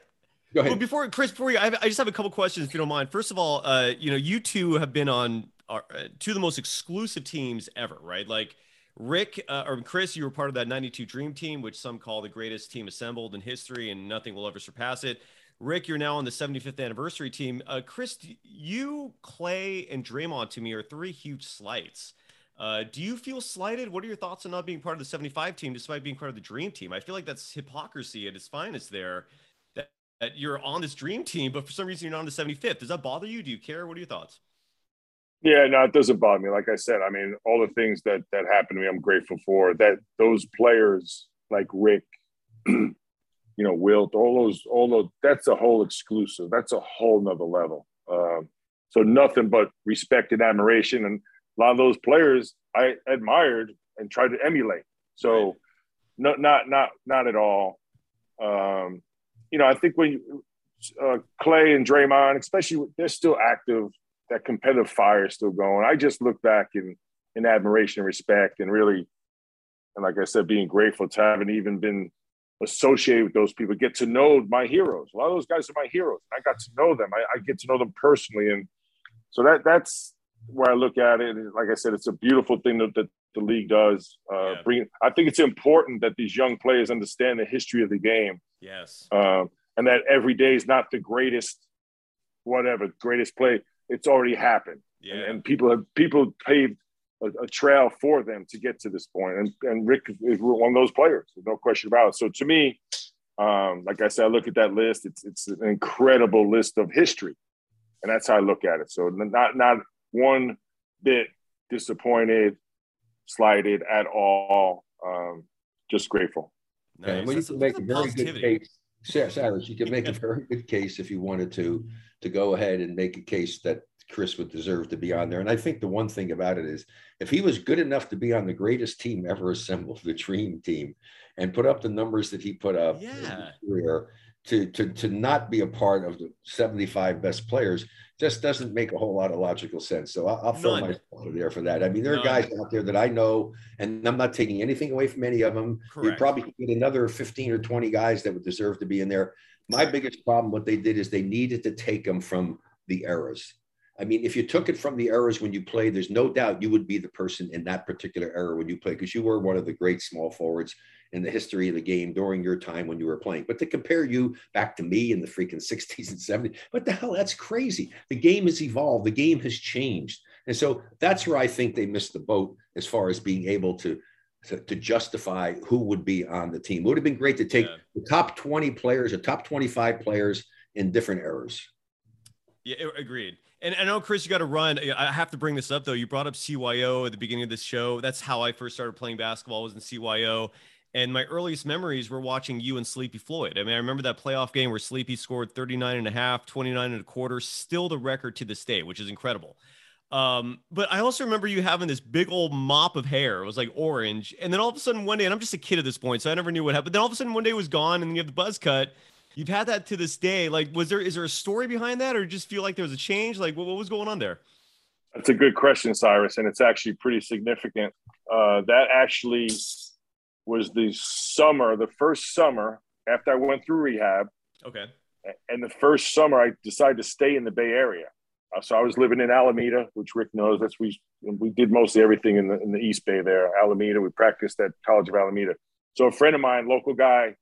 S6: Go ahead. Well, before Chris, before you, I, I, just have a couple questions if you don't mind. First of all, uh, you know, you two have been on our, uh, two of the most exclusive teams ever, right? Like Rick uh, or Chris, you were part of that '92 Dream Team, which some call the greatest team assembled in history, and nothing will ever surpass it. Rick, you're now on the 75th anniversary team. Uh, Chris, you, Clay, and Draymond to me are three huge slights. Uh, do you feel slighted? What are your thoughts on not being part of the 75 team despite being part of the dream team? I feel like that's hypocrisy at its finest there that you're on this dream team, but for some reason you're not on the 75th. Does that bother you? Do you care? What are your thoughts?
S5: Yeah, no, it doesn't bother me. Like I said, I mean, all the things that that happened to me, I'm grateful for. That those players like Rick, you know, Wilt, all those, all those. That's a whole exclusive. That's a whole nother level. Um, so nothing but respect and admiration, and a lot of those players I admired and tried to emulate. So, right. no, not not not at all. Um, you know, I think when uh, Clay and Draymond, especially they're still active, that competitive fire is still going. I just look back in in admiration and respect, and really, and like I said, being grateful to having even been associated with those people, get to know my heroes. A lot of those guys are my heroes. I got to know them. I, I get to know them personally, and so that that's where I look at it. And Like I said, it's a beautiful thing that, that the league does. Uh, yeah. Bring. I think it's important that these young players understand the history of the game.
S6: Yes.
S5: Um, and that every day is not the greatest, whatever greatest play. It's already happened. Yeah. And, and people have people paved a, a, trail for them to get to this point. And and Rick is one of those players. There's no question about it. So to me, um, like I said, I look at that list. It's it's an incredible list of history, and that's how I look at it. So not not one bit disappointed slighted at all. Um, just grateful.
S4: Nice. well, you can make a very positivity. good case. Cyrus, you can make a very good case if you wanted to to go ahead and make a case that Chris would deserve to be on there. And I think the one thing about it is if he was good enough to be on the greatest team ever assembled, the dream team, and put up the numbers that he put up
S6: yeah.
S4: career, to, to, to not be a part of the 75 best players just doesn't make a whole lot of logical sense. So I'll, I'll throw myself there for that. I mean, there
S6: None.
S4: are guys out there that I know, and I'm not taking anything away from any of them. You probably could get another 15 or 20 guys that would deserve to be in there. My biggest problem, what they did is they needed to take them from the eras. I mean, if you took it from the eras when you played, there's no doubt you would be the person in that particular era when you played because you were one of the great small forwards in the history of the game during your time when you were playing. But to compare you back to me in the freaking 60s and 70s, what the hell? That's crazy. The game has evolved, the game has changed. And so that's where I think they missed the boat as far as being able to. To, to justify who would be on the team. It would have been great to take
S6: Yeah.
S4: the top 20 players or top 25 players in different eras.
S6: Yeah, agreed. And I know, Chris, you got to run. I have to bring this up though. You brought up CYO at the beginning of this show. That's how I first started playing basketball. Was in CYO, and my earliest memories were watching you and Sleepy Floyd. I mean, I remember that playoff game where Sleepy scored 39 and a half, 29 and a quarter, still the record to this day, which is incredible. Um, but I also remember you having this big old mop of hair. It was like orange. And then all of a sudden one day, and I'm just a kid at this point, so I never knew what happened. But then all of a sudden one day it was gone, and you have the buzz cut. You've had that to this day. Like, was there is there a story behind that, or just feel like there was a change? Like, what, what was going on there?
S5: That's a good question, Cyrus, and it's actually pretty significant. Uh, that actually was the summer, the first summer after I went through rehab,
S6: Okay.
S5: and the first summer I decided to stay in the Bay Area. Uh, so I was living in Alameda, which Rick knows. That's we we did mostly everything in the in the East Bay there, Alameda. We practiced at College of Alameda. So a friend of mine, local guy,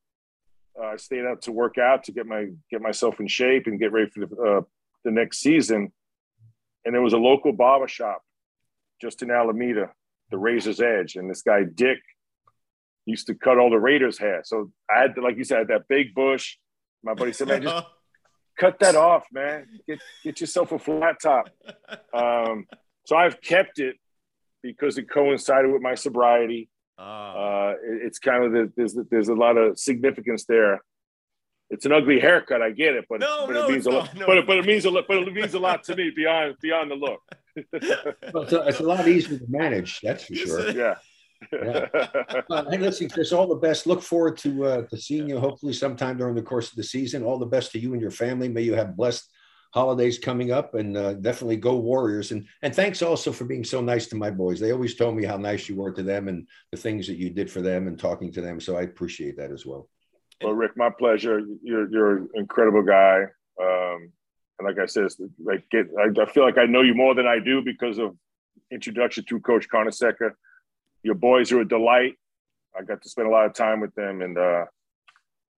S5: uh, stayed out to work out to get my get myself in shape and get ready for the, uh, the next season. And there was a local barber shop just in Alameda, the Razor's Edge, and this guy Dick used to cut all the Raiders' hair. So I had to, like you said, that big bush. My buddy said, "Man, just cut that off, man. Get get yourself a flat top." Um, so I've kept it because it coincided with my sobriety.
S6: Ah,
S5: Uh, it- it's kind of the, there's there's a lot of significance there. It's an ugly haircut, I get it, but,
S6: No,
S5: but
S6: no,
S5: it means a lot.
S6: No.
S5: But, it- but it means a lot. But it means a lot to me beyond beyond the look.
S4: Well, it's, a, it's a lot easier to manage, that's for sure.
S6: it-
S5: Yeah.
S4: Uh, hey, listen, Chris, all the best. Look forward to uh, to seeing you hopefully sometime during the course of the season. All the best to you and your family. May you have blessed holidays coming up, and uh, definitely go Warriors. And and thanks also for being so nice to my boys. They always told me how nice you were to them and the things that you did for them and talking to them. So I appreciate that as well.
S5: Well, Rick, my pleasure. You're you're an incredible guy. Um, and like I said, like get I, I feel like I know you more than I do because of introduction to Coach Carnesecca. Your boys are a delight. I got to spend a lot of time with them, and uh,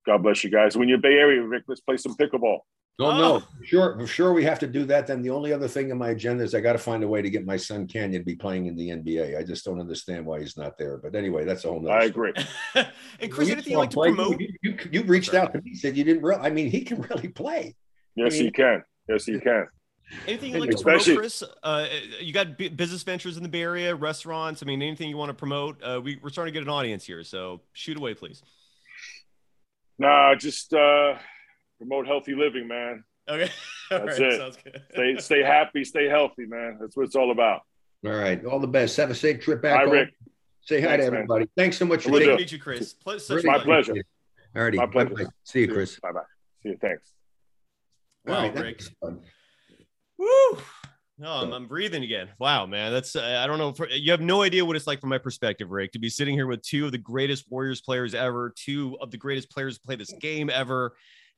S5: God bless you guys. When you're Bay Area, Rick, let's play some pickleball.
S4: No,
S6: Oh.
S4: no, sure, for sure we have to do that. Then the only other thing on my agenda is I got to find a way to get my son Canyon to be playing in the NBA. I just don't understand why he's not there. But anyway, that's a whole nother
S5: I
S4: story.
S5: agree.
S6: and Chris,
S4: You
S6: anything you
S4: saw
S6: like to
S4: play.
S6: promote?
S4: You, you, you reached out to me, said you didn't. Real, I mean, he can really play.
S5: Yes,
S4: I mean-
S5: you can. Yes, he can.
S6: Anything you like to promote, Chris? Uh, you got bu- business ventures in the Bay Area, restaurants. I mean, anything you want to promote? Uh, we, we're starting to get an audience here, so shoot away, please.
S5: Nah, just uh, promote healthy living, man.
S6: Okay, All
S5: That's
S6: right,
S5: it.
S6: Sounds good.
S5: Stay stay happy, stay healthy, man. That's what it's all about.
S4: All right, all the best. Have a safe trip back.
S5: Hi,
S4: home.
S5: Rick.
S4: Say hi
S5: Thanks,
S4: to
S5: man.
S4: everybody. Thanks so much for
S5: Will
S6: Good
S5: do.
S6: to
S4: taking.
S6: meet you, Chris. Ple- such
S4: Really
S5: My
S6: pleasure.
S5: pleasure.
S4: All righty.
S5: My pleasure.
S4: Bye-bye. See you, Chris.
S5: Bye bye. See you. Thanks.
S4: All
S6: Wow,
S4: right, that
S6: Rick. Woo! No, I'm, I'm breathing again. Wow, man, that's uh, I don't know. For, you have no idea what it's like from my perspective, Rick, to be sitting here with two of the greatest Warriors players ever, two of the greatest players to play this game ever,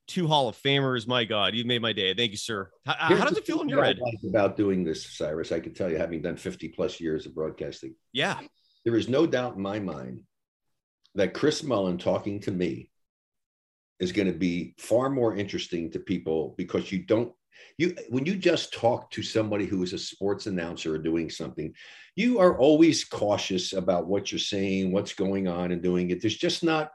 S6: two Hall of Famers. My God, you made my day. Thank you, sir. How, how does it feel
S4: in
S6: your head?
S4: like about doing this, Cyrus? I can tell you, having done 50 plus years of broadcasting,
S6: Yeah,
S4: there is no doubt in my mind that Chris Mullin talking to me is going to be far more interesting to people because you don't you when you just talk to somebody who is a sports announcer or doing something you are always cautious about what you're saying what's going on and doing it. There's just not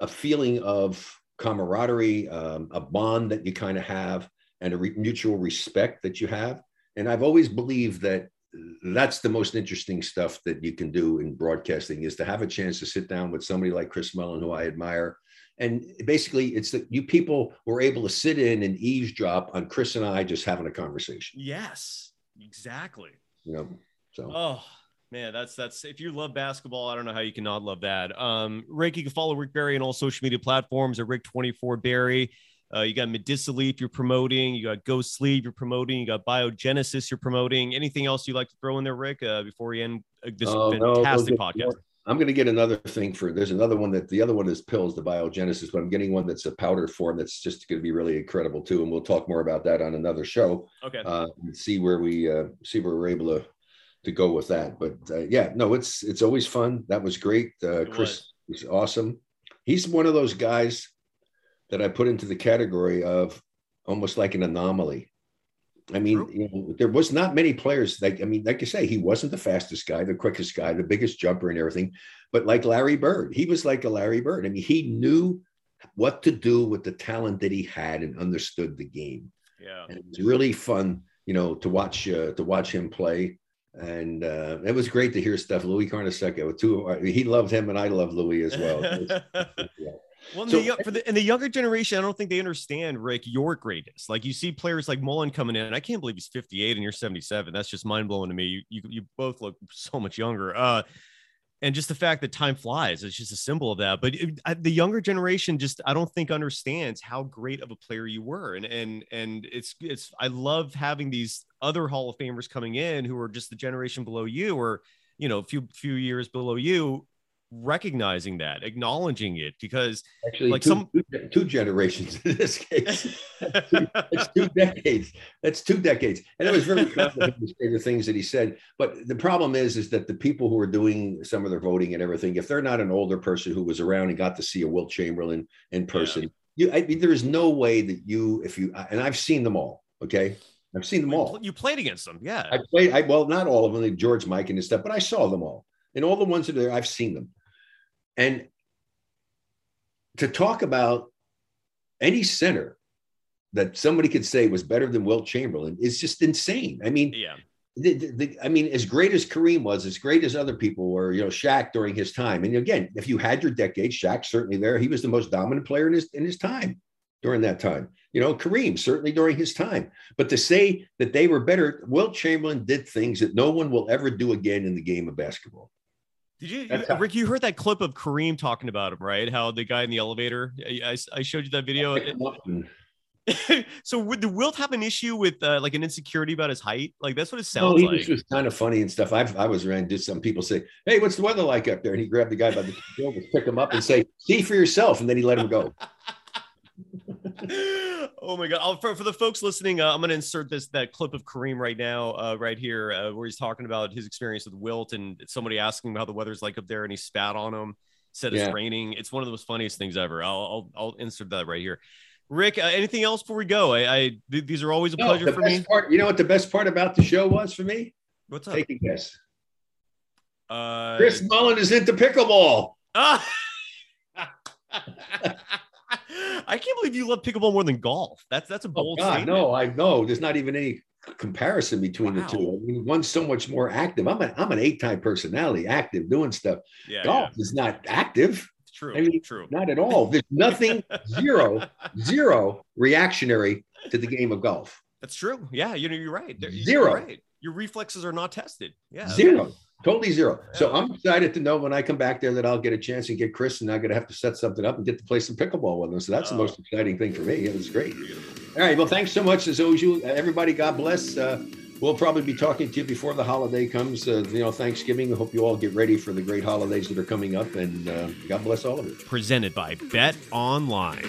S4: a feeling of camaraderie um, a bond that you kind of have and a re- mutual respect that you have. And i've always believed that that's the most interesting stuff that you can do in broadcasting is to have a chance to sit down with somebody like chris mullin who i admire and basically it's that you people were able to sit in and eavesdrop on Chris and I just having a conversation.
S6: Yes, exactly.
S4: You know, so
S6: Oh man, that's that's if you love basketball, I don't know how you can not love that. Um, Rick, you can follow Rick Barry on all social media platforms at Rick24 Barry. Uh, you got Medicileaf you're promoting, you got Ghost Sleeve you're promoting, you got Biogenesis you're promoting. Anything else you'd like to throw in there, Rick, uh, before we end uh, this
S4: Oh, no,
S6: fantastic
S4: are-
S6: podcast?
S4: I'm going to get another thing for there's another one that the other one is pills, the biogenesis, but I'm getting one that's a powder form that's just going to be really incredible too. And we'll talk more about that on another show.
S6: Okay.
S4: uh, and see where we uh, see where we're able to to go with that. But uh, yeah, no, it's it's always fun. That was great. Uh,
S6: It
S4: Chris was awesome. He's one of those guys that I put into the category of almost like an anomaly. I mean, you know, there was not many players like I mean, like you say, he wasn't the fastest guy, the quickest guy, the biggest jumper and everything, but like Larry Bird, he was like a Larry Bird. I mean, he knew what to do with the talent that he had and understood the game
S6: yeah.
S4: and it was really fun, you know, to watch uh, to watch him play. And uh, it was great to hear stuff. Louis Carnesecca, with two, he loved him, and I love Louis as well. Yeah.
S6: Well, in
S4: So-
S6: the, for the in the younger generation, I don't think they understand Rick your greatness. Like you see players like Mullin coming in. I can't believe he's 58 and you're 77. That's just mind blowing to me. You, you you both look so much younger. Uh, and just the fact that time flies is just a symbol of that. But it, I, the younger generation just I don't think understands how great of a player you were. And and and it's it's I love having these other Hall of Famers coming in who are just the generation below you or you know a few few years below you recognizing that acknowledging it because
S4: Actually,
S6: Like
S4: two,
S6: some-
S4: two, two generations in this case. It's two decades. That's two decades. And it was very kind to say the things that he said. But the problem is, is that the people who are doing some of their voting and everything, if they're not an older person who was around and got to see a Wilt Chamberlain in person, you, I mean, there is no way that you, if you, and I've seen them all. Okay, I've seen them all.
S6: you played against them yeah
S4: I played, I well, not all of them, like George Mike and his stuff, but I saw them all. And all the ones that are there, I've seen them. And to talk about any center that somebody could say was better than Wilt Chamberlain is just insane. I mean,
S6: yeah
S4: the, the, the- I mean, as great as Kareem was, as great as other people were, you know, Shaq during his time. And again, if you had your decade, Shaq certainly there. He was the most dominant player in his in his time during that time. You know, Kareem certainly during his time. But to say that they were better, Wilt Chamberlain did things that no one will ever do again in the game of basketball.
S6: Did you, you-
S4: how-
S6: Rick? You heard that clip of Kareem talking about him, right? How the guy in the elevator. I, I- showed you that video. so would the Wilt have an issue with uh, like an insecurity about his height? Like that's what it
S4: No,
S6: sounds
S4: he
S6: like.
S4: was, was kind of funny and stuff. I've, I was around, did some people say, Hey, what's the weather like up there? And he grabbed the guy by the shoulders, pick him up and say, See for yourself. And then he let him go.
S6: oh my god! I'll, for, for the folks listening, uh, I'm going to insert this that clip of Kareem right now, uh, right here, uh, where he's talking about his experience with Wilt and somebody asking him how the weather's like up there, and he spat on him, said it's
S4: Yeah.
S6: raining. It's one of the most funniest things ever. I'll I'll, I'll insert that right here. Rick, uh, anything else before we go? I, I th- these are always a
S4: No,
S6: pleasure for me.
S4: Part, you know what the best part about the show was for me?
S6: What's up?
S4: Take a guess.
S6: Uh,
S4: Chris Mullin is into pickleball.
S6: Ah! I can't believe you love pickleball more than golf. That's that's a
S4: Oh
S6: bold
S4: God,
S6: statement.
S4: no, I know. There's not even any comparison between
S6: Wow.
S4: the two. I mean, one's so much more active. I'm an I'm an A-type personality, active, doing stuff.
S6: Yeah,
S4: Golf
S6: yeah.
S4: is not active,
S6: true.
S4: I mean,
S6: true.
S4: not at all. There's nothing, zero, zero reactionary to the game of golf.
S6: That's true. Yeah, you know, you're right. You're
S4: Zero.
S6: right. Your reflexes are not tested. Yeah.
S4: Zero. Totally zero. So I'm excited to know when I come back there that I'll get a chance and get Chris and I'm going to have to set something up and get to play some pickleball with him. So that's the
S6: Oh.
S4: most exciting thing for me. It was great. All right. Well, thanks so much as usual. Everybody, God bless. Uh, we'll probably be talking to you before the holiday comes. Uh, you know, Thanksgiving. I hope you all get ready for the great holidays that are coming up. And uh, God bless all of you.
S6: Presented by Bet Online.